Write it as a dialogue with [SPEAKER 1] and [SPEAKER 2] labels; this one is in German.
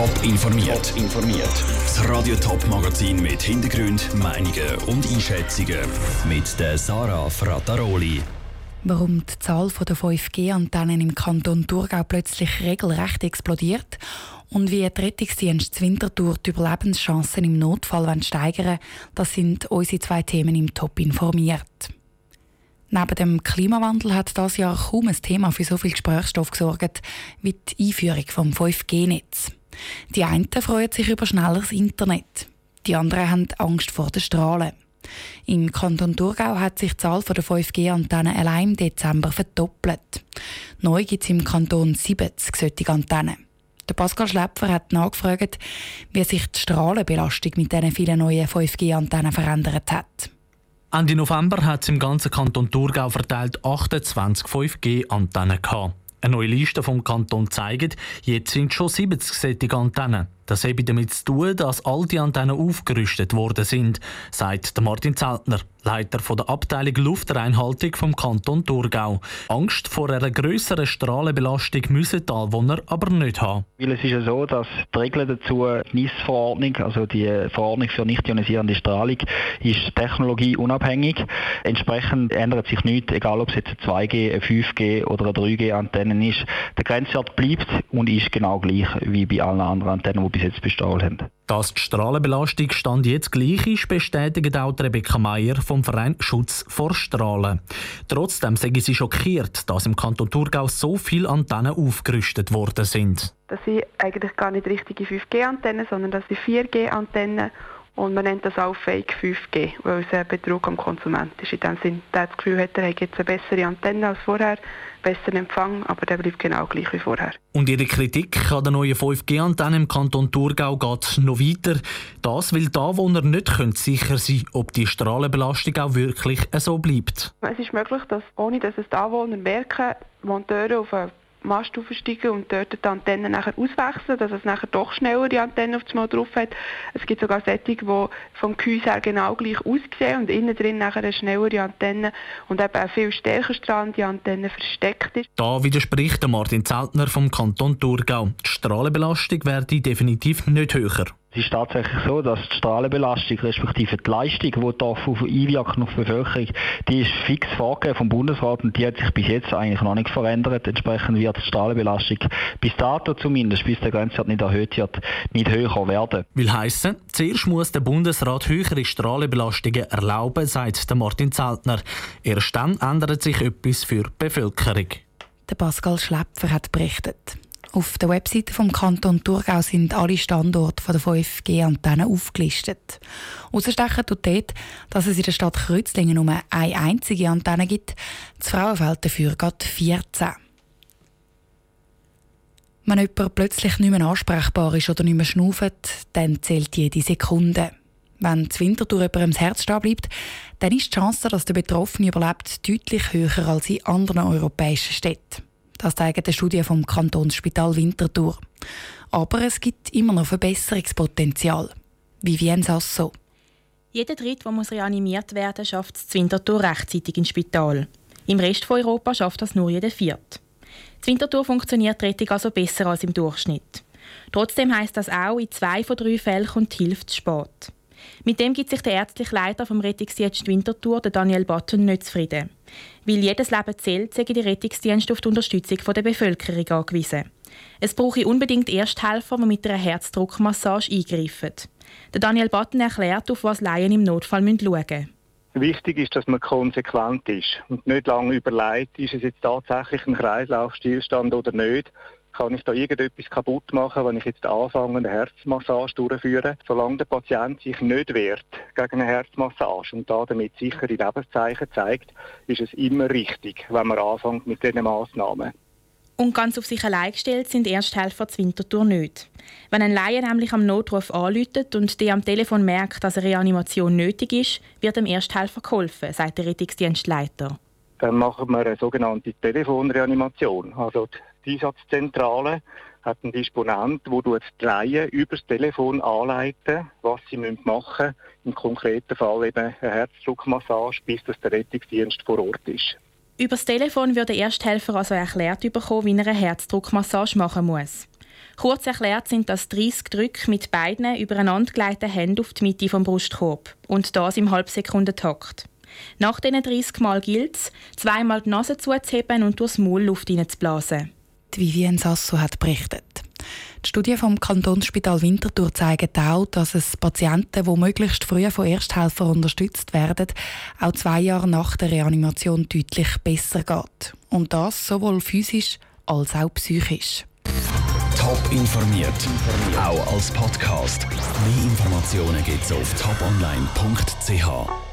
[SPEAKER 1] Top informiert. informiert. Das Radio Top Magazin mit Hintergrund, Meinungen und Einschätzungen mit der Sarah Frataroli.
[SPEAKER 2] Warum die Zahl der 5G-Antennen im Kanton Thurgau plötzlich regelrecht explodiert und wie die Rettungsdienst Winterthur die Überlebenschancen im Notfall steigern das sind unsere zwei Themen im Top informiert. Neben dem Klimawandel hat das Jahr kaum ein Thema für so viel Gesprächsstoff gesorgt wie die Einführung vom 5G-Netz. Die einen freuen sich über schnelleres Internet, die anderen haben Angst vor den Strahlen. Im Kanton Thurgau hat sich die Zahl der 5G-Antennen allein im Dezember verdoppelt. Neu gibt es im Kanton 70 solche Antennen. Der Pascal Schläpfer hat nachgefragt, wie sich die Strahlenbelastung mit diesen vielen neuen 5G-Antennen verändert hat.
[SPEAKER 3] Ende November hat es im ganzen Kanton Thurgau verteilt 28 5G-Antennen gehabt. Eine neue Liste vom Kanton zeigt, jetzt sind schon 70 solche Antennen. Das habe damit zu tun, dass all die Antennen aufgerüstet worden sind, sagt Martin Zeltner, Leiter der Abteilung Luftreinhaltung vom Kanton Thurgau. Angst vor einer grösseren Strahlenbelastung müssen die Anwohner aber nicht haben.
[SPEAKER 4] Weil es ist ja so, dass die Regel dazu, NIS-Verordnung, also die Verordnung für nicht ionisierende Strahlung, ist technologieunabhängig. Entsprechend ändert sich nichts, egal ob es jetzt eine 2G, eine 5G oder eine 3G-Antenne ist. Der Grenzwert bleibt und ist genau gleich wie bei allen anderen Antennen, die bis jetzt bestrahlt haben.
[SPEAKER 3] Dass die Strahlenbelastung stand jetzt gleich ist, bestätigt auch Rebecca Meyer vom Verein Schutz vor Strahlen. Trotzdem sagen sie schockiert, dass im Kanton Thurgau so viele Antennen aufgerüstet worden sind.
[SPEAKER 5] Das sind eigentlich gar nicht richtige 5G-Antennen, sondern das sind 4G-Antennen und man nennt das auch Fake 5G, weil es ein Betrug am Konsument ist. In dem Sinne, der das Gefühl hat, er hat jetzt eine bessere Antenne als vorher, besseren Empfang, aber der bleibt genau gleich wie vorher.
[SPEAKER 3] Und Ihre Kritik an der neuen 5G-Antenne im Kanton Thurgau geht noch weiter. Das, weil die Anwohner nicht können sicher sein ob die Strahlenbelastung auch wirklich so bleibt.
[SPEAKER 5] Es ist möglich, dass ohne dass es die Anwohner merken, Monteure auf eine Mast aufsteigen und dort die Antenne nachher auswechseln, dass es nachher doch schneller die Antenne auf Mal drauf hat. Es gibt sogar solche, die vom Gehäuse her genau gleich aussehen und innen drin nachher eine schnellere Antenne und eben auch viel stärker strahlende Antenne versteckt ist.
[SPEAKER 3] Da widerspricht Martin Zeltner vom Kanton Thurgau. Die Strahlenbelastung werde definitiv nicht höher.
[SPEAKER 4] Es ist tatsächlich so, dass die Strahlenbelastung respektive die Leistung, die da einwirken auf die Bevölkerung, die ist fix vorgegeben vom Bundesrat und die hat sich bis jetzt eigentlich noch nicht verändert. Entsprechend wird die Strahlenbelastung bis dato zumindest, bis der Grenzwert nicht erhöht wird, nicht höher werden.
[SPEAKER 3] Will heißen, zuerst muss der Bundesrat höhere Strahlenbelastungen erlauben, sagt Martin Zeltner. Erst dann ändert sich etwas für die Bevölkerung.
[SPEAKER 2] Der Pascal Schläpfer hat berichtet. Auf der Webseite vom Kanton Thurgau sind alle Standorte der 5G-Antennen aufgelistet. Ausstechen tut dort, dass es in der Stadt Kreuzlingen nur eine einzige Antenne gibt, das Frauenfeld dafür geht 14. Wenn jemand plötzlich nicht mehr ansprechbar ist oder nicht mehr schnauft, dann zählt jede Sekunde. Wenn das Winterthur jemandem das Herz stehen bleibt, dann ist die Chance, dass der Betroffene überlebt, deutlich höher als in anderen europäischen Städten. Das zeigt eine Studie vom Kantonsspital Winterthur. Aber es gibt immer noch Verbesserungspotenzial. Vivienne Sasso.
[SPEAKER 6] Jeder Dritt, der muss reanimiert werden schafft es Winterthur rechtzeitig ins Spital. Im Rest von Europa schafft das nur jeder Viert. Die Winterthur funktioniert die Rettung also besser als im Durchschnitt. Trotzdem heißt das auch, in zwei von drei Fällen kommt die Hilfe zu spät. Mit dem gibt sich der ärztliche Leiter vom Rettungsdienst Winterthur, Daniel Button, nicht zufrieden. Weil jedes Leben zählt, sind die Rettungsdienste auf die Unterstützung der Bevölkerung angewiesen. Es brauche unbedingt Ersthelfer, die mit einer Herzdruckmassage eingreifen. Der Daniel Button erklärt, auf was Laien im Notfall schauen müssen.
[SPEAKER 7] Wichtig ist, dass man konsequent ist und nicht lange überlegt, ist es jetzt tatsächlich ein Kreislaufstillstand oder nicht, kann ich da irgendetwas kaputt machen, wenn ich jetzt anfange, eine Herzmassage durchführe. Solange der Patient sich nicht wehrt gegen eine Herzmassage und da damit sichere Lebenszeichen zeigt, ist es immer richtig, wenn man anfängt mit diesen Massnahmen.
[SPEAKER 6] Und ganz auf sich allein gestellt sind Ersthelfer zur Wintertour nicht. Wenn ein Laie nämlich am Notruf anläutet und der am Telefon merkt, dass eine Reanimation nötig ist, wird dem Ersthelfer geholfen, sagt der Rettungsdienstleiter.
[SPEAKER 7] Dann machen wir eine sogenannte Telefonreanimation. Also die Einsatzzentrale hat einen Disponent, der die Laien über das Telefon anleiten, was sie machen müssen. Im konkreten Fall eben eine Herzdruckmassage, bis das der Rettungsdienst vor Ort ist.
[SPEAKER 6] Über das Telefon wird der Ersthelfer also erklärt bekommen, wie er eine Herzdruckmassage machen muss. Kurz erklärt sind das 30 Drücke mit beiden übereinandergelegten Händen auf die Mitte vom Brustkorb und das im Halbsekundentakt. Nach diesen 30 Mal gilt es, zweimal die Nase zuzuheben und durchs Maul Luft hineinzublasen.
[SPEAKER 2] Die Vivienne Sasso hat berichtet. Die Studie vom Kantonsspital Winterthur zeigt auch, dass es Patienten, die möglichst früh von Ersthelfern unterstützt werden, auch zwei Jahre nach der Reanimation deutlich besser geht. Und das sowohl physisch als auch psychisch.
[SPEAKER 1] Top informiert, auch als Podcast. Mehr Informationen gibt es auf toponline.ch.